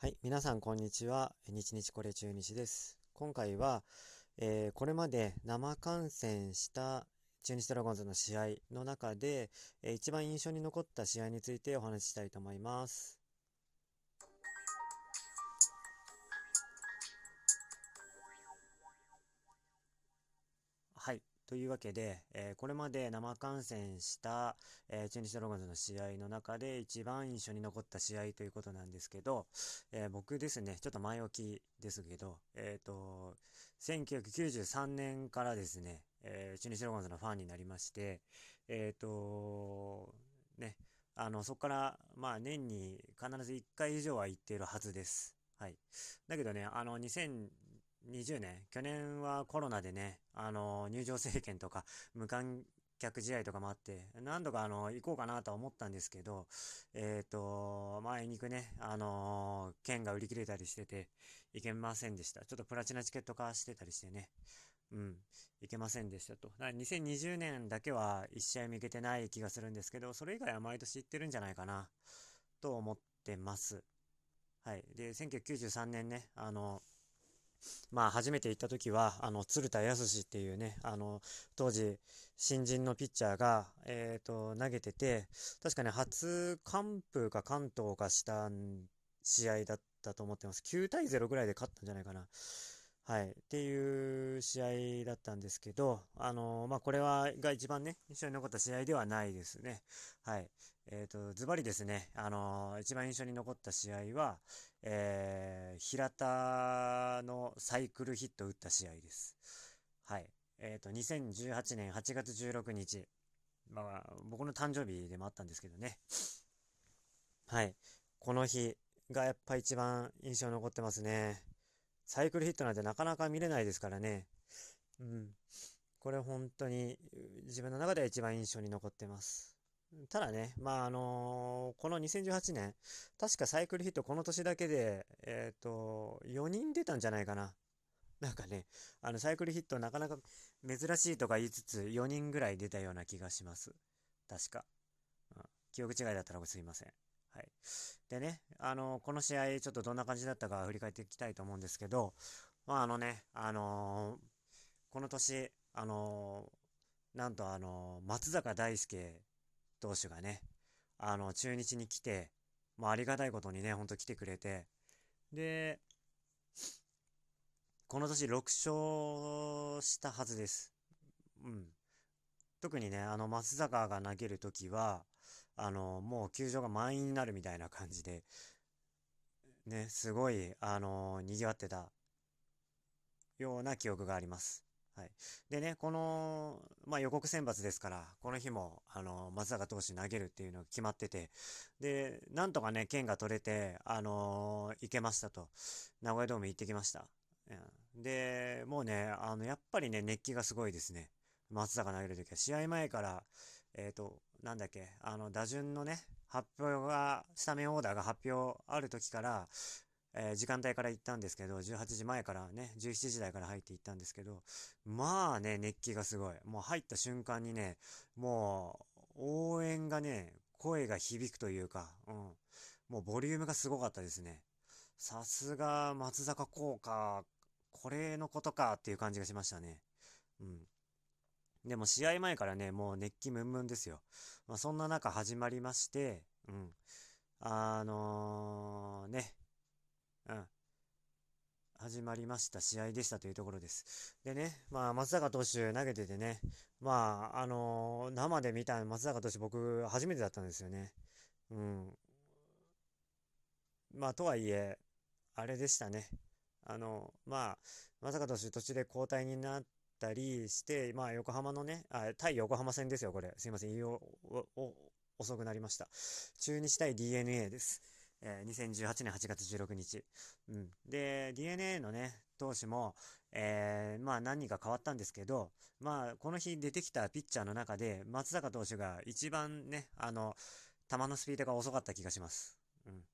はい、皆さんこんにちは。日日これ中日です。今回は、えーこれまで生観戦した中日ドラゴンズの試合の中で、えー一番印象に残った試合についてお話ししたいと思います。というわけで、えーこれまで生観戦した、えー中日ドラゴンズの試合の中で一番印象に残った試合ということなんですけど、えー僕ですね、ちょっと前置きですけど、えっと、1993年からですね、えー中日ドラゴンズのファンになりまして、えっと、ね、あの、そこから、まあ、年に必ず1回以上は行っているはずです。はい。だけどね、あの、20年、去年はコロナでね、あの、入場制限とか、無観客試合とかもあって、何度かあの、行こうかなとは思ったんですけど、えっと、まあ、にくね、あの券が売り切れたりしてて、行けませんでした。ちょっとプラチナチケット化してたりしてね、うん、行けませんでしたと。だから2020年だけは1試合も行けてない気がするんですけど、それ以外は毎年行ってるんじゃないかな、と思ってます。はい。で、1993年ね、あの、まあ、初めて行った時は、あの、鶴田康っていうね、あの、当時、新人のピッチャーが、えっと、投げてて、確かね、初完封か関東かした試合だったと思ってます。9対0ぐらいで勝ったんじゃないかな。はい。っていう試合だったんですけど、あのまあ、これは、が一番ね、印象に残った試合ではないですね。はい。えっと、ズバリですね、あの一番印象に残った試合は、えー、平田のサイクルヒットを打った試合です。はい。えっと、2018年8月16日、まあ、僕の誕生日でもあったんですけどね。はい。この日がやっぱ一番印象残ってますね。サイクルヒットなんてなかなか見れないですからね。うん。これ本当に自分の中では一番印象に残ってます。ただね、まああのこの2018年、確かサイクルヒットこの年だけで、えっと、4人出たんじゃないかな。なんかね、あのサイクルヒットなかなか珍しいとか言いつつ4人ぐらい出たような気がします。確か。うん記憶違いだったらすいません。はい。でね、あのこの試合ちょっとどんな感じだったか振り返っていきたいと思うんですけど、まああのね、あのこの年、あのなんとあの松坂大輔投手がね、あの、中日に来て、まあありがたいことにね、ほんと来てくれて、で、この年6勝したはずです。うん。特にね、あの、松坂が投げるときは、あの、もう球場が満員になるみたいな感じで、ね、すごい、あの、賑わってたような記憶があります。はい。でね、この、まあ、予告選抜ですから、この日も、あの、松坂投手投げるっていうのが決まってて、で、なんとかね、剣が取れて、あの行けましたと。名古屋ドーム行ってきました。うんで、もうね、あの、やっぱりね、熱気がすごいですね。松坂投げるときは、試合前から、えっと、なんだっけ、あの、打順のね、発表が、スタメンオーダーが発表あるときから、えー時間帯から行ったんですけど、18時前からね、17時台から入って行ったんですけど、まあね、熱気がすごい。もう入った瞬間にね、もう、応援がね、声が響くというか、うん。もうボリュームがすごかったですね。さすが松坂効果、これのことかっていう感じがしましたね。うん。でも試合前からね、もう熱気ムンムンですよ。まあそんな中始まりまして、うん。あのね、うん。始まりました試合でしたというところです。でね、まあ松坂投手投げててね、まああの生で見た松坂投手僕初めてだったんですよね。うん。まあとはいえ、あれでしたね。あの、まあ、松坂投手途中で交代になったりして、まあ横浜のね、あ、対横浜戦ですよ、これ。すいません、言いお、お、お遅くなりました。中日対 DNA です。えー2018年8月16日。うん。で、DNA のね、投手も、えーまあ何人か変わったんですけど、まあこの日出てきたピッチャーの中で、松坂投手が一番ね、あの、球のスピードが遅かった気がします。うん。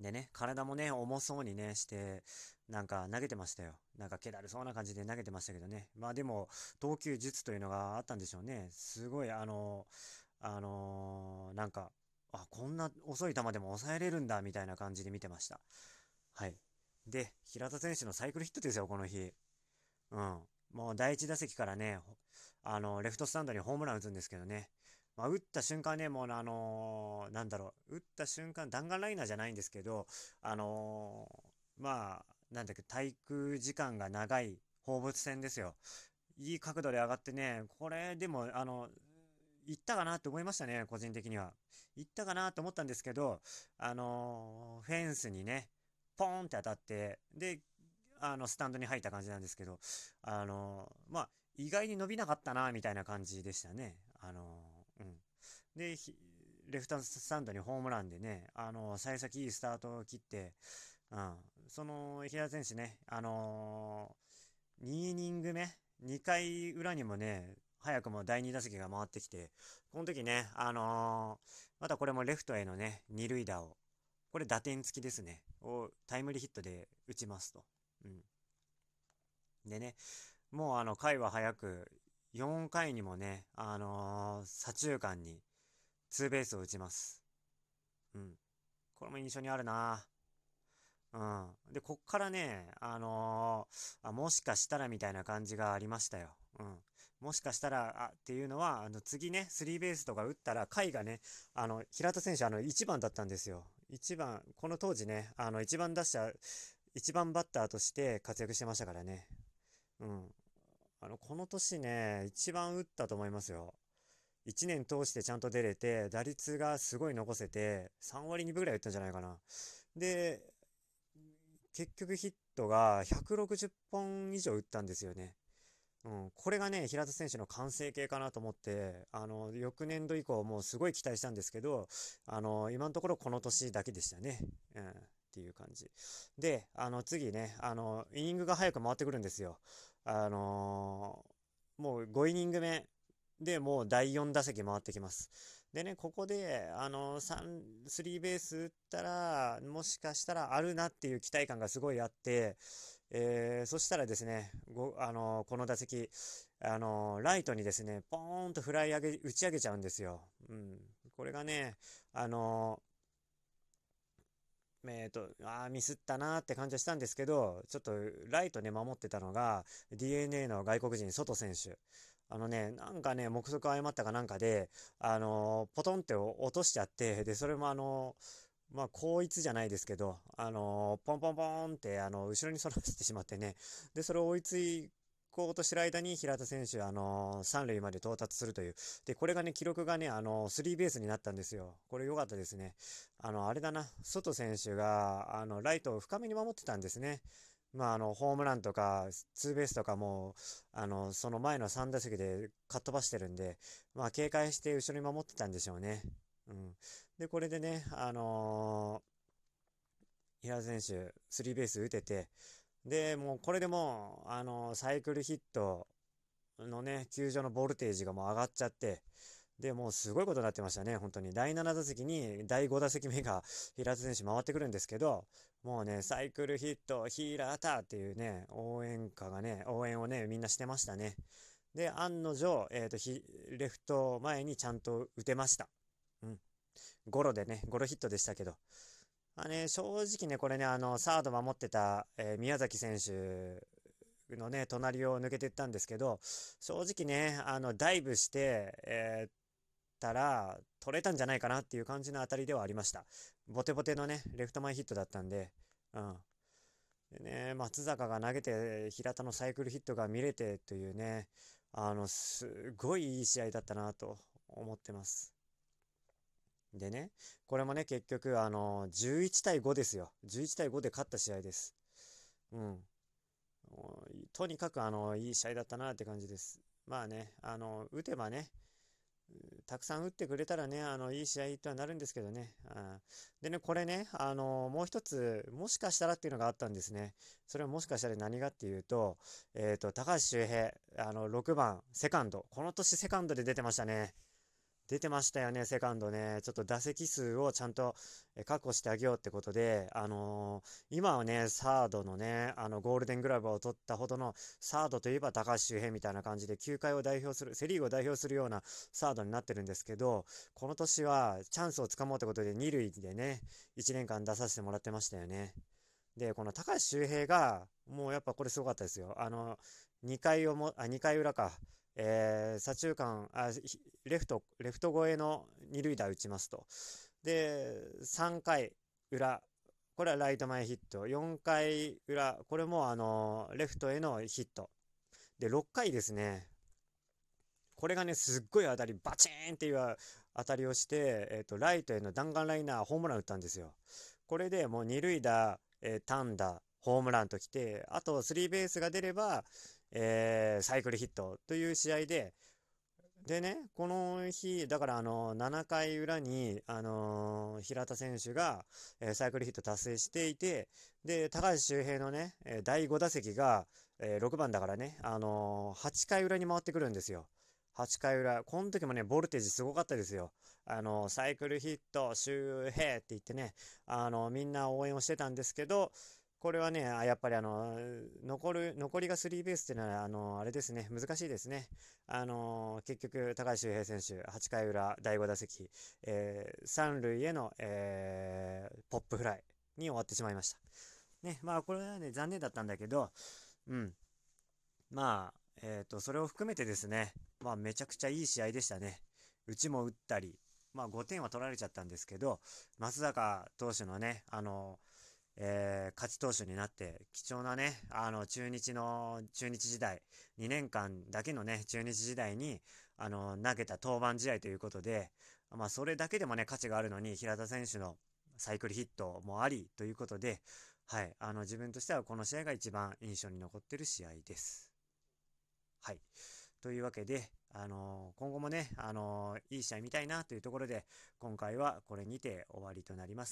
でね、体もね、重そうにね、して、なんか投げてましたよ。なんか気だるそうな感じで投げてましたけどね。まあでも、投球術というのがあったんでしょうね。すごい、あの、あのなんか、あ、こんな遅い球でも抑えれるんだ、みたいな感じで見てました。はい。で、平田選手のサイクルヒットですよ、この日。うん。もう第1打席からね、あの、レフトスタンドにホームラン打つんですけどね。まあ、打った瞬間ね、もうあのー、なんだろう、打った瞬間、弾丸ライナーじゃないんですけど、あのー、まあ、なんだっけ、滞空時間が長い放物線ですよ。いい角度で上がってね、これでも、あの、行ったかなって思いましたね、個人的には。行ったかなと思ったんですけど、あのー、フェンスにね、ポーンって当たって、で、あの、スタンドに入った感じなんですけど、あのー、まあ、意外に伸びなかったな、みたいな感じでしたね。あのー、うん。で、レフトスタンドにホームランでね、あの幸先いいスタートを切って、うん、その、平田選手ね、あの2イニング目、2回裏にもね、早くも第2打席が回ってきて、この時ね、あのー、またこれもレフトへのね、二塁打を、これ打点付きですね、をタイムリーヒットで打ちますと。うん。でね、もうあの、回は早く、4回にもね、あのー、左中間にツーベースを打ちます。うん。これも印象にあるなうん。で、こっからね、あのー、あ、もしかしたらみたいな感じがありましたよ。うん。もしかしたら、あ、っていうのは、あの、次ね、スリーベースとか打ったら、甲斐がね、あの、平田選手、あの、1番だったんですよ。1番、この当時ね、あの、1番打者、1番バッターとして活躍してましたからね。うん。あの、この年ね、一番打ったと思いますよ。1年通してちゃんと出れて、打率がすごい残せて、3割2分ぐらい打ったんじゃないかな。で、結局ヒットが160本以上打ったんですよね。うん、これがね、平田選手の完成形かなと思って、あの、翌年度以降もうすごい期待したんですけど、あの、今のところこの年だけでしたね。うん、っていう感じ。で、あの、次ね、あの、イニングが早く回ってくるんですよ。あのもう5イニング目でもう第4打席回ってきます。でね、ここで、あの、3、スリーベース打ったら、もしかしたらあるなっていう期待感がすごいあって、えー、そしたらですね、ご、あのこの打席、あのライトにですね、ポーンとフライ上げ、打ち上げちゃうんですよ。うん。これがね、あのえっ、ー、と、ああ、ミスったなーって感じはしたんですけど、ちょっとライトね、守ってたのが、DNA の外国人、外選手。あのね、なんかね、目測誤ったかなんかで、あのー、ポトンって落としちゃって、で、それもあのー、まあ、高一じゃないですけど、あのー、ポンポンポンって、あの、後ろに反らせてしまってね、で、それを追いついこうとしてる間に平田選手、あの三塁まで到達するという。で、これがね、記録がね、あのスリーベースになったんですよ。これ良かったですね。あの、あれだな、外選手が、あの、ライトを深めに守ってたんですね。まあ、あの、ホームランとか、ツーベースとかも、あの、その前の3打席でかっ飛ばしてるんで、まあ、警戒して後ろに守ってたんでしょうね。うん。で、これでね、あのー、平田選手、スリーベース打てて、で、もうこれでもう、あのサイクルヒットのね、球場のボルテージがもう上がっちゃって、で、もうすごいことになってましたね、本当に。第7打席に第5打席目が平田選手回ってくるんですけど、もうね、サイクルヒット、ヒーラーターっていうね、応援歌がね、応援をね、みんなしてましたね。で、案の定、えっ、ー、と、レフト前にちゃんと打てました。うん。ゴロでね、ゴロヒットでしたけど。まあね、正直ね、これね、あの、サード守ってた、えー、宮崎選手のね、隣を抜けていったんですけど、正直ね、あの、ダイブして、えー、たら、取れたんじゃないかなっていう感じの当たりではありました。ボテボテのね、レフト前ヒットだったんで、うん。でね、松坂が投げて、平田のサイクルヒットが見れてというね、あの、すごいいい試合だったなと思ってます。でね、これもね、結局、あの、11対5ですよ。11対5で勝った試合です。うん。とにかく、あの、いい試合だったなって感じです。まあね、あの、打てばね、たくさん打ってくれたらね、あの、いい試合とはなるんですけどね。あでね、これね、あの、もう一つ、もしかしたらっていうのがあったんですね。それはもしかしたら何がっていうと、えっ、ー、と、高橋周平、あの、6番、セカンド。この年セカンドで出てましたね。出てましたよね、セカンドね。ちょっと打席数をちゃんと確保してあげようってことで、あのー、今はね、サードのね、あの、ゴールデングラブを取ったほどの、サードといえば高橋周平みたいな感じで、球界を代表する、セリーグを代表するようなサードになってるんですけど、この年はチャンスをつかもうってことで、二塁でね、1年間出させてもらってましたよね。で、この高橋周平が、もうやっぱこれすごかったですよ。あの、2回をも、あ、2回裏か。えー、左中間あ、レフト、レフト越えの二塁打打ちますと。で、3回裏、これはライト前ヒット。4回裏、これもあのレフトへのヒット。で、6回ですね。これがね、すっごい当たり、バチーンっていう当たりをして、えっ、ー、と、ライトへの弾丸ライナー、ホームラン打ったんですよ。これでもう二塁打、えー、単打、ホームランときて、あとスリーベースが出れば、えー、サイクルヒットという試合で、でね、この日、だからあの、7回裏に、あのー、平田選手が、えー、サイクルヒット達成していて、で、高橋周平のね、えー、第5打席が、え6番だからね、あの8回裏に回ってくるんですよ。8回裏。この時もね、ボルテージすごかったですよ。あの、サイクルヒット、周平って言ってね、あの、みんな応援をしてたんですけど、これはね、やっぱりあの、残る、残りがスリーベースっていうのは、あの、あれですね、難しいですね。あの、結局、高橋周平選手、8回裏、第5打席、えー、三塁への、えー、ポップフライに終わってしまいました。ね、まあ、これはね、残念だったんだけど、うん。まあ、えっ、ー、と、それを含めてですね、まあ、めちゃくちゃいい試合でしたね。うちも打ったり、まあ、5点は取られちゃったんですけど、松坂投手のね、あの、えー、勝ち投手になって、貴重なね、あの、中日の、中日時代、2年間だけのね、中日時代に、あの、投げた登板試合ということで、まあ、それだけでもね、価値があるのに、平田選手のサイクルヒットもあり、ということで、はい、あの、自分としてはこの試合が一番印象に残ってる試合です。はい。というわけで、あの今後もね、あのいい試合見たいなというところで、今回はこれにて終わりとなります。